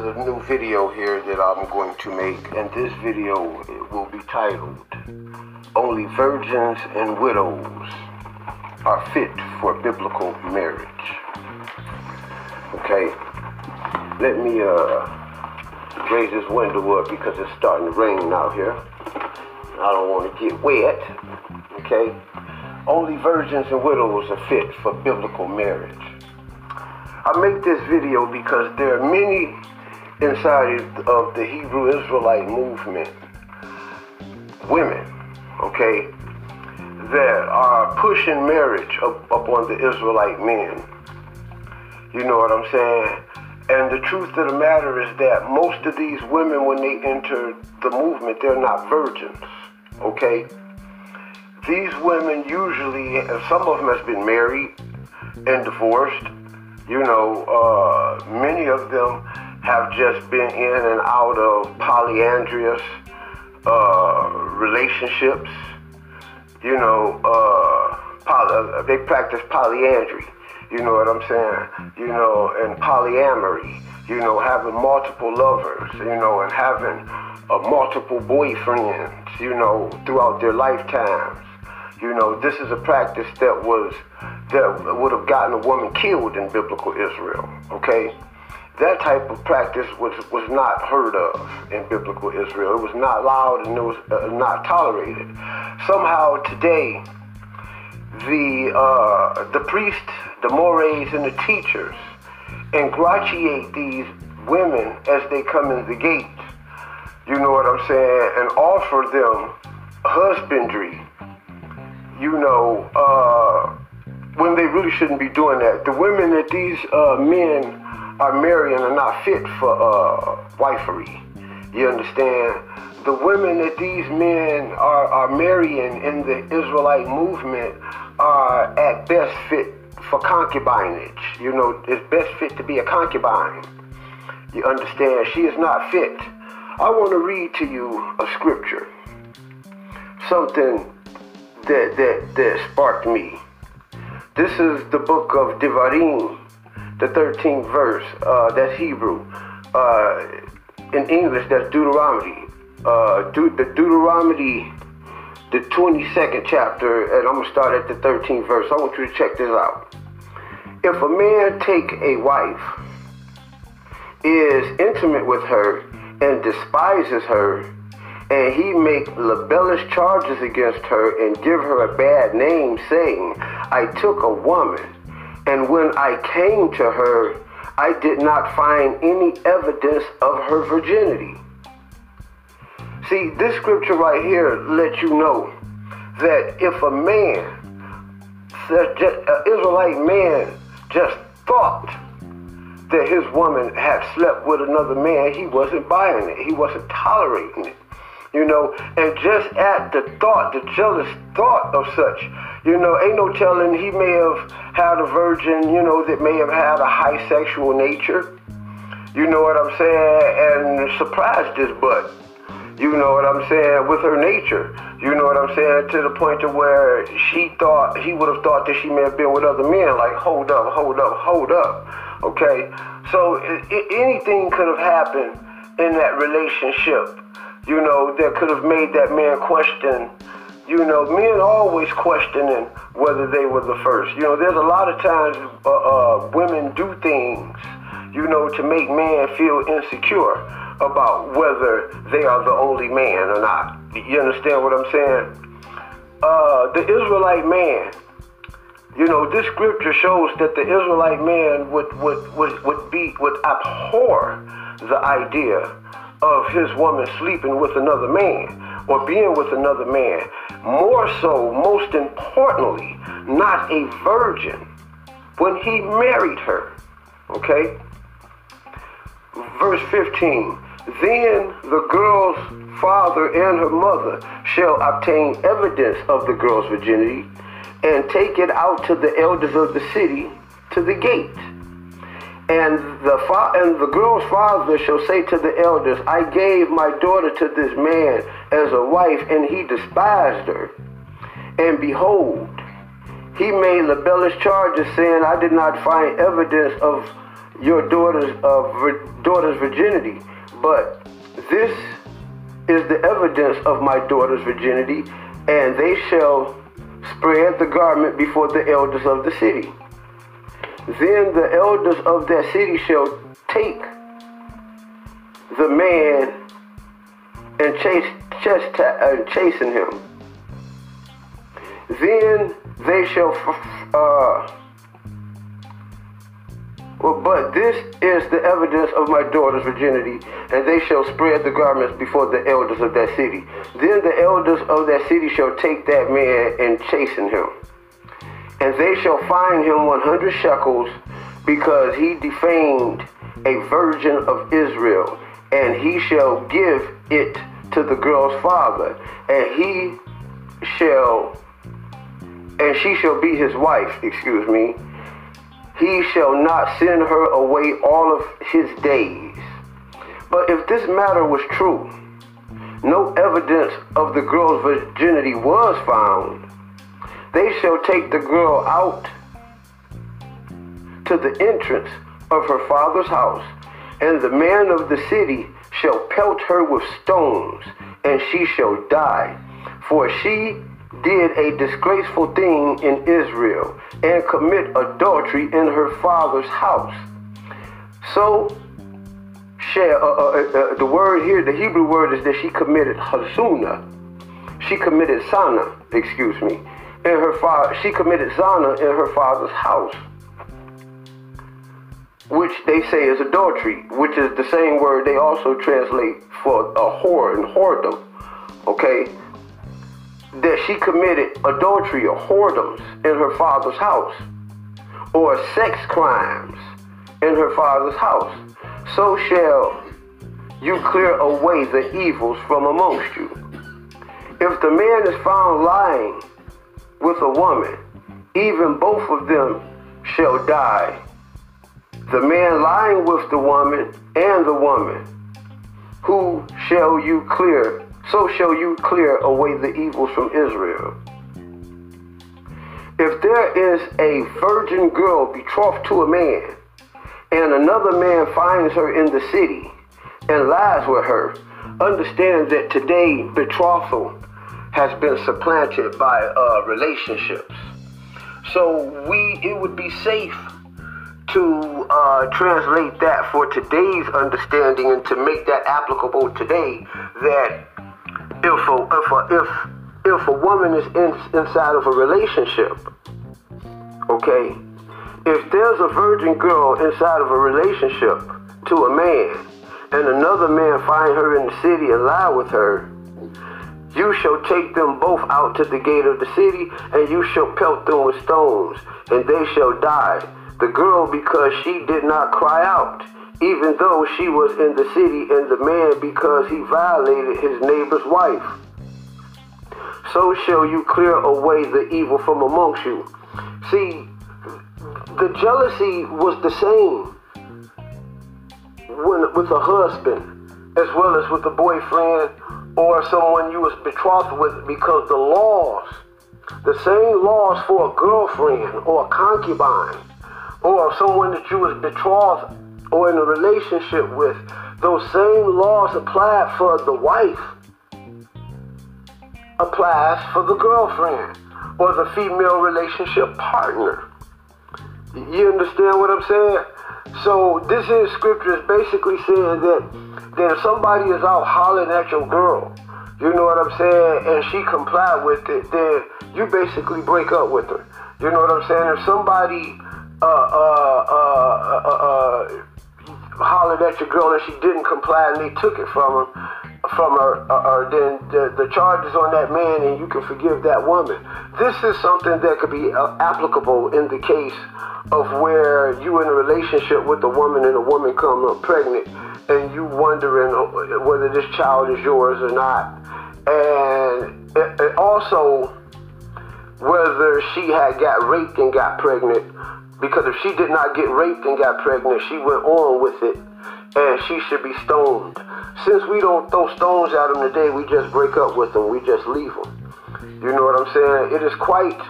Is a new video here that I'm going to make, and this video will be titled Only Virgins and Widows Are Fit for Biblical Marriage. Okay, let me uh, raise this window up because it's starting to rain out here. I don't want to get wet. Okay, only virgins and widows are fit for biblical marriage. I make this video because there are many inside of the Hebrew Israelite movement, women, okay, that are pushing marriage up, up on the Israelite men. You know what I'm saying? And the truth of the matter is that most of these women, when they enter the movement, they're not virgins, okay? These women usually, some of them has been married and divorced, you know, uh, many of them have just been in and out of polyandrous uh, relationships. You know, uh, poly, they practice polyandry. You know what I'm saying? You know, and polyamory. You know, having multiple lovers. You know, and having uh, multiple boyfriends. You know, throughout their lifetimes. You know, this is a practice that was that would have gotten a woman killed in biblical Israel. Okay, that type of practice was was not heard of in biblical Israel. It was not allowed and it was uh, not tolerated. Somehow today, the uh, the priests, the mores, and the teachers ingratiate these women as they come in the gate. You know what I'm saying, and offer them husbandry you know, uh, when they really shouldn't be doing that. The women that these uh, men are marrying are not fit for uh, wifery. You understand? The women that these men are, are marrying in the Israelite movement are at best fit for concubinage. You know, it's best fit to be a concubine. You understand? She is not fit. I want to read to you a scripture. Something that, that, that sparked me. This is the book of Devarim, the 13th verse. Uh, that's Hebrew. Uh, in English, that's Deuteronomy. Uh, the Deuteronomy, the 22nd chapter, and I'm going to start at the 13th verse. I want you to check this out. If a man take a wife, is intimate with her, and despises her, and he make libellous charges against her and give her a bad name, saying, I took a woman, and when I came to her, I did not find any evidence of her virginity. See, this scripture right here lets you know that if a man, an uh, Israelite man, just thought that his woman had slept with another man, he wasn't buying it. He wasn't tolerating it you know, and just at the thought, the jealous thought of such, you know, ain't no telling he may have had a virgin, you know, that may have had a high sexual nature, you know what I'm saying, and surprised his butt, you know what I'm saying, with her nature, you know what I'm saying, to the point to where she thought, he would have thought that she may have been with other men, like, hold up, hold up, hold up, okay? So it, anything could have happened in that relationship you know, that could have made that man question. You know, men always questioning whether they were the first. You know, there's a lot of times uh, uh, women do things, you know, to make men feel insecure about whether they are the only man or not. You understand what I'm saying? Uh, the Israelite man, you know, this scripture shows that the Israelite man would would would, would be would abhor the idea of his woman sleeping with another man or being with another man. More so, most importantly, not a virgin when he married her. Okay? Verse 15 Then the girl's father and her mother shall obtain evidence of the girl's virginity and take it out to the elders of the city to the gate and the fa- and the girl's father shall say to the elders, I gave my daughter to this man as a wife, and he despised her. And behold, he made libellous charges, saying, I did not find evidence of your daughter's uh, daughter's virginity, but this is the evidence of my daughter's virginity, and they shall spread the garment before the elders of the city. Then the elders of that city shall take the man and chase, chase, uh, chasten him. Then they shall f- uh, well, but this is the evidence of my daughter's virginity, and they shall spread the garments before the elders of that city. Then the elders of that city shall take that man and chasten him. And they shall fine him 100 shekels because he defamed a virgin of Israel. And he shall give it to the girl's father, and he shall, and she shall be his wife, excuse me he shall not send her away all of his days. But if this matter was true, no evidence of the girl's virginity was found, they shall take the girl out to the entrance of her father's house, and the man of the city shall pelt her with stones, and she shall die. For she did a disgraceful thing in Israel and commit adultery in her father's house. So, shall, uh, uh, uh, uh, the word here, the Hebrew word is that she committed hasuna. She committed sana, excuse me, in her father. She committed zana in her father's house, which they say is adultery, which is the same word they also translate for a whore and whoredom. Okay, that she committed adultery or whoredoms in her father's house or sex crimes in her father's house, so shall you clear away the evils from amongst you. If the man is found lying with a woman, even both of them shall die. The man lying with the woman and the woman, who shall you clear so shall you clear away the evils from Israel. If there is a virgin girl betrothed to a man, and another man finds her in the city and lies with her, understand that today betrothal has been supplanted by uh, relationships. So we, it would be safe to uh, translate that for today's understanding and to make that applicable today that if a, if a, if if a woman is in, inside of a relationship, okay, if there's a virgin girl inside of a relationship to a man, and another man find her in the city and lie with her, you shall take them both out to the gate of the city, and you shall pelt them with stones, and they shall die. The girl because she did not cry out even though she was in the city, and the man because he violated his neighbor's wife. So shall you clear away the evil from amongst you. See, the jealousy was the same when, with a husband as well as with a boyfriend or someone you was betrothed with because the laws, the same laws for a girlfriend or a concubine or someone that you was betrothed or in a relationship with, those same laws apply for the wife, applies for the girlfriend or the female relationship partner. You understand what I'm saying? So this is scripture is basically saying that that if somebody is out hollering at your girl, you know what I'm saying, and she comply with it, then you basically break up with her. You know what I'm saying? If somebody uh, uh, uh, uh, uh hollered at your girl and she didn't comply and they took it from her, from her, then the, the charges on that man and you can forgive that woman. This is something that could be applicable in the case of where you in a relationship with a woman and a woman come up pregnant and you wondering whether this child is yours or not. And it, it also whether she had got raped and got pregnant because if she did not get raped and got pregnant, she went on with it and she should be stoned. Since we don't throw stones at them today, we just break up with them. We just leave them. You know what I'm saying? It is quite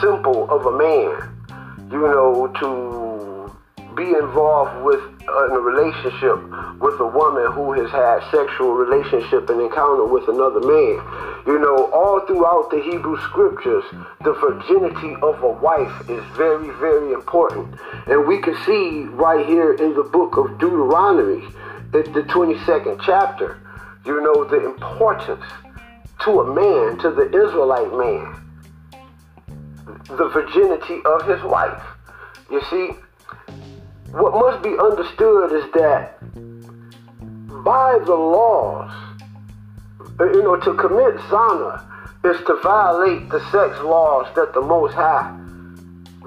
simple of a man, you know, to be involved with uh, in a relationship with a woman who has had sexual relationship and encounter with another man. You know, all throughout the Hebrew scriptures, the virginity of a wife is very, very important. And we can see right here in the book of Deuteronomy, in the 22nd chapter, you know, the importance to a man, to the Israelite man, the virginity of his wife. You see, what must be understood is that by the laws, you know, to commit zina is to violate the sex laws that the Most High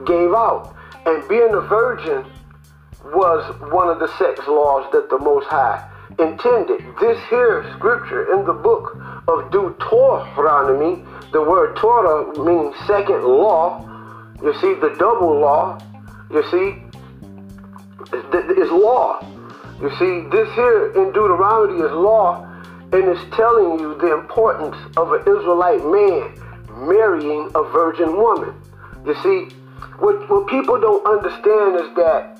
gave out. And being a virgin was one of the sex laws that the Most High intended. This here scripture in the book of Deuteronomy, the word Torah means second law. You see, the double law, you see, is law. You see, this here in Deuteronomy is law, and it's telling you the importance of an Israelite man marrying a virgin woman. You see, what, what people don't understand is that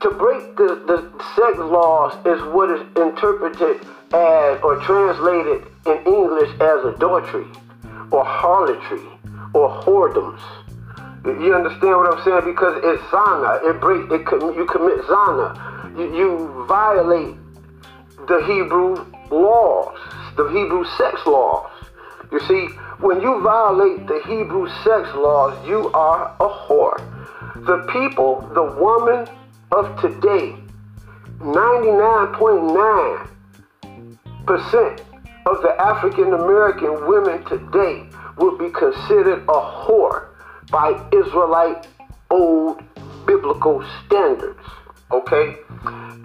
to break the, the sex laws is what is interpreted as or translated in English as adultery or harlotry or whoredoms. You understand what I'm saying? Because it's zana. It break. It you commit zana. You, you violate the Hebrew laws, the Hebrew sex laws. You see, when you violate the Hebrew sex laws, you are a whore. The people, the woman of today, 99.9% of the African American women today would be considered a whore by Israelite old biblical standards. Okay?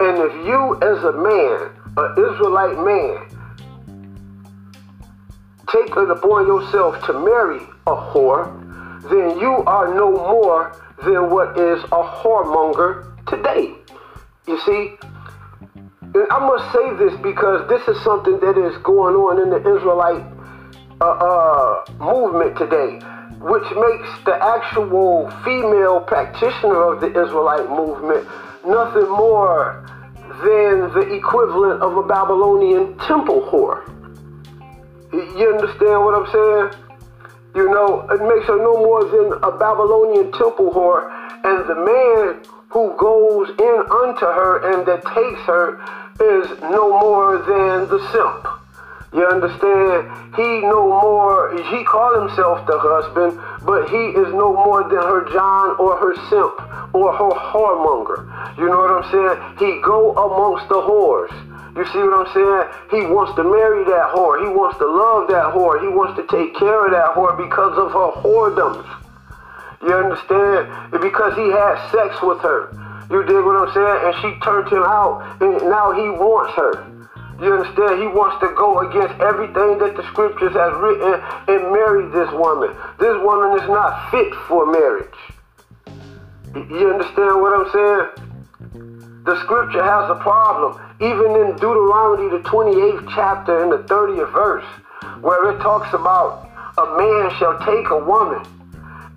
And if you, as a man, an Israelite man, take it upon yourself to marry a whore, then you are no more than what is a whoremonger today. You see, and I must say this because this is something that is going on in the Israelite uh, uh, movement today which makes the actual female practitioner of the Israelite movement nothing more than the equivalent of a Babylonian temple whore. You understand what I'm saying? You know, it makes her no more than a Babylonian temple whore, and the man who goes in unto her and that takes her is no more than the simp. You understand? He no more, he call himself the husband, but he is no more than her John or her simp or her whoremonger. You know what I'm saying? He go amongst the whores. You see what I'm saying? He wants to marry that whore. He wants to love that whore. He wants to take care of that whore because of her whoredoms. You understand? Because he had sex with her. You dig what I'm saying? And she turned him out, and now he wants her. You understand? He wants to go against everything that the scriptures has written and marry this woman. This woman is not fit for marriage. You understand what I'm saying? The scripture has a problem. Even in Deuteronomy, the 28th chapter and the 30th verse, where it talks about a man shall take a woman.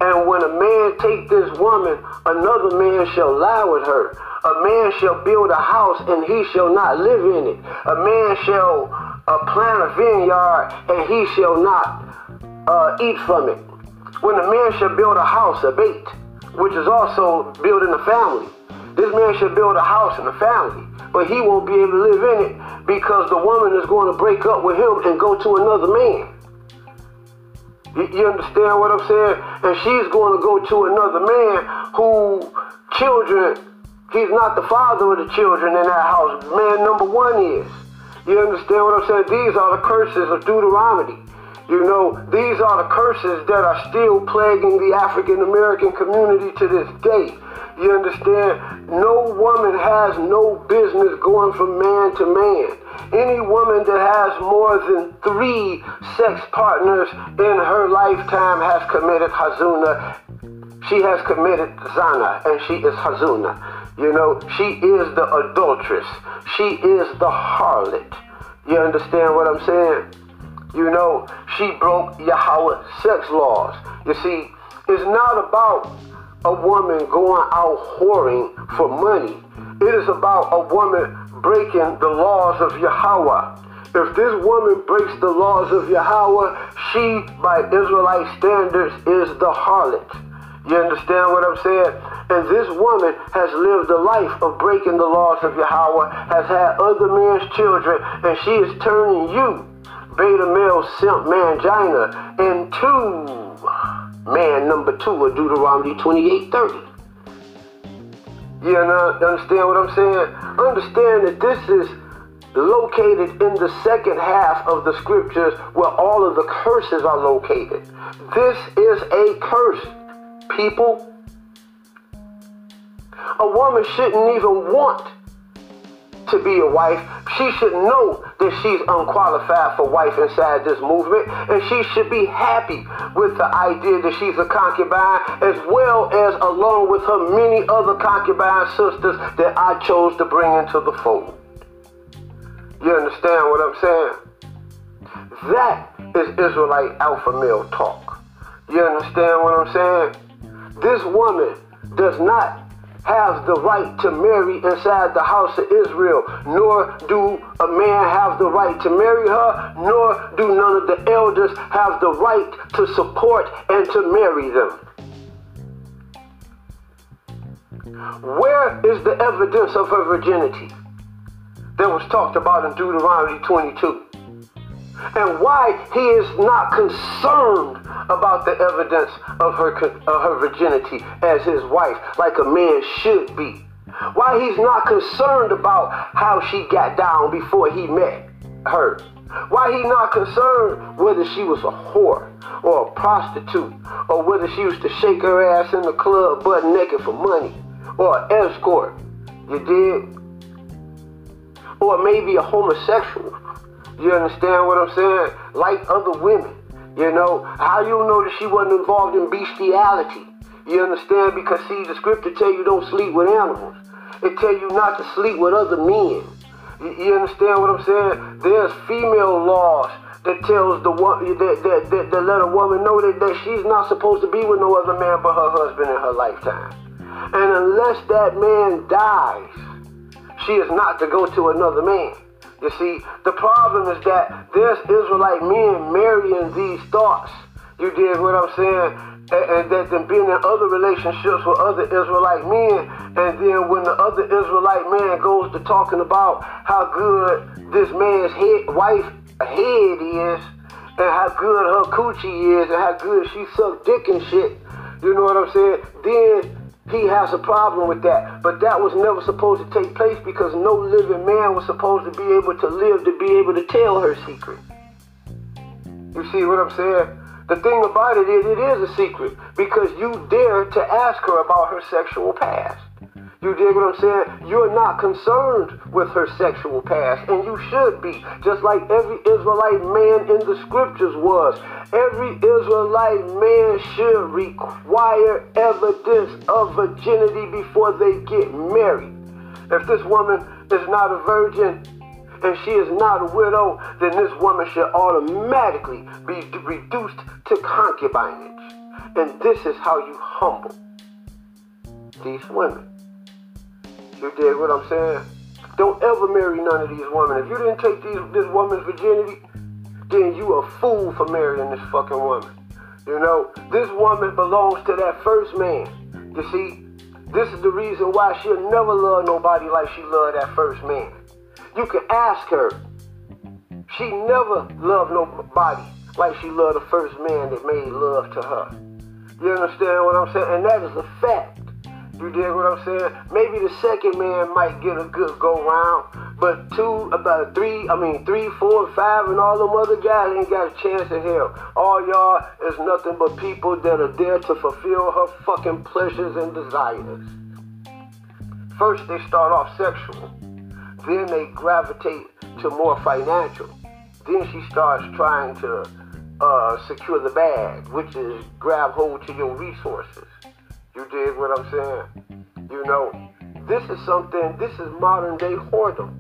And when a man take this woman, another man shall lie with her. A man shall build a house and he shall not live in it. A man shall uh, plant a vineyard and he shall not uh, eat from it. When a man shall build a house, a bait, which is also building a family. This man should build a house and a family, but he won't be able to live in it because the woman is going to break up with him and go to another man. You understand what I'm saying? And she's going to go to another man who children He's not the father of the children in that house. Man number one is. You understand what I'm saying? These are the curses of Deuteronomy. You know, these are the curses that are still plaguing the African American community to this day. You understand? No woman has no business going from man to man. Any woman that has more than three sex partners in her lifetime has committed hazuna. She has committed zina, and she is hazuna. You know, she is the adulteress. She is the harlot. You understand what I'm saying? You know, she broke Yahweh sex laws. You see, it's not about a woman going out whoring for money. It is about a woman breaking the laws of Yahweh. If this woman breaks the laws of Yahweh, she, by Israelite standards, is the harlot. You understand what I'm saying? And this woman has lived a life of breaking the laws of Yahweh, has had other men's children, and she is turning you, beta male simp mangina, into man number two of Deuteronomy 28:30. You understand what I'm saying? Understand that this is located in the second half of the scriptures where all of the curses are located. This is a curse, people. A woman shouldn't even want to be a wife. She should know that she's unqualified for wife inside this movement, and she should be happy with the idea that she's a concubine, as well as along with her many other concubine sisters that I chose to bring into the fold. You understand what I'm saying? That is Israelite alpha male talk. You understand what I'm saying? This woman does not have the right to marry inside the house of Israel, nor do a man have the right to marry her, nor do none of the elders have the right to support and to marry them. Where is the evidence of her virginity that was talked about in Deuteronomy 22? And why he is not concerned about the evidence of her, of her virginity as his wife, like a man should be. Why he's not concerned about how she got down before he met her. Why he not concerned whether she was a whore or a prostitute or whether she used to shake her ass in the club butt naked for money or an escort. You did? Or maybe a homosexual you understand what I'm saying? Like other women. You know, how you know that she wasn't involved in bestiality? You understand? Because see, the scripture tell you don't sleep with animals. It tell you not to sleep with other men. You, understand what I'm saying? There's female laws that tells the one that, that, that, that let a woman know that, that she's not supposed to be with no other man but her husband in her lifetime. And unless that man dies, she is not to go to another man. You see, the problem is that there's Israelite men marrying these thoughts. You dig what I'm saying? And, that them being in other relationships with other Israelite men, and then when the other Israelite man goes to talking about how good this man's head, wife head is, and how good her coochie is, and how good she sucked dick and shit. You know what I'm saying? Then he has a problem with that. But that was never supposed to take place because no living man was supposed to be able to live to be able to tell her secret. You see what I'm saying? The thing about it is, it is a secret because you dare to ask her about her sexual past. You dig what I'm saying? You're not concerned with her sexual past, and you should be, just like every Israelite man in the scriptures was. Every Israelite man should require evidence of virginity before they get married. If this woman is not a virgin, and she is not a widow, then this woman should automatically be reduced to concubinage. And this is how you humble these women. You dig what I'm saying? Don't ever marry none of these women. If you didn't take these, this woman's virginity, then you a fool for marrying this fucking woman. You know, this woman belongs to that first man. You see, this is the reason why she'll never love nobody like she loved that first man. You can ask her. She never loved nobody like she loved the first man that made love to her. You understand what I'm saying? And that is a fact. You dig what I'm saying? Maybe the second man might get a good go round, but two, about three, I mean three, four, five, and all them other guys ain't got a chance in hell. All y'all is nothing but people that are there to fulfill her fucking pleasures and desires. First they start off sexual, then they gravitate to more financial. Then she starts trying to uh, secure the bag, which is grab hold to your resources. You dig what I'm saying? You know, this is something, this is modern day whoredom.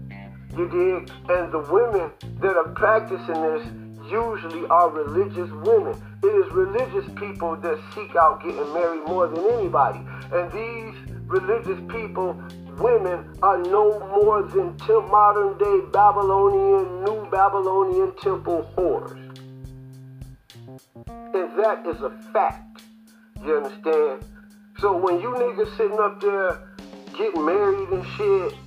You dig? And the women that are practicing this usually are religious women. It is religious people that seek out getting married more than anybody. And these religious people, women, are no more than modern day Babylonian, new Babylonian temple whores. And that is a fact. You understand? So when you niggas sitting up there getting married and shit,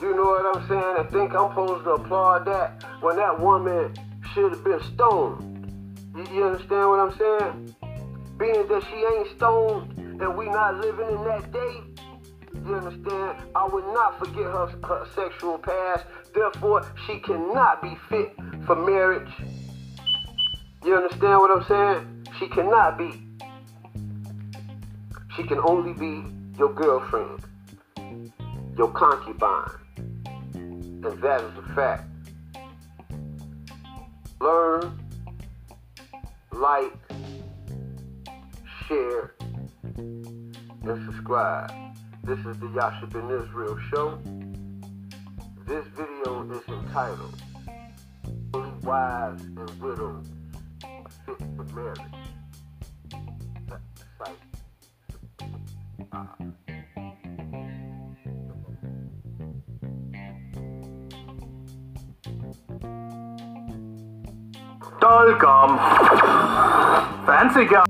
you know what I'm saying? I think I'm supposed to applaud that when that woman should have been stoned. You, you understand what I'm saying? Being that she ain't stoned and we not living in that day, you understand? I would not forget her, her sexual past. Therefore, she cannot be fit for marriage. You understand what I'm saying? She cannot be. She can only be your girlfriend, your concubine. And that is a fact. Learn, like, share, and subscribe. This is the Yasha Ben Israel Show. This video is entitled Only Wives and Widows Fit for Marriage. Welcome. Fancy guy.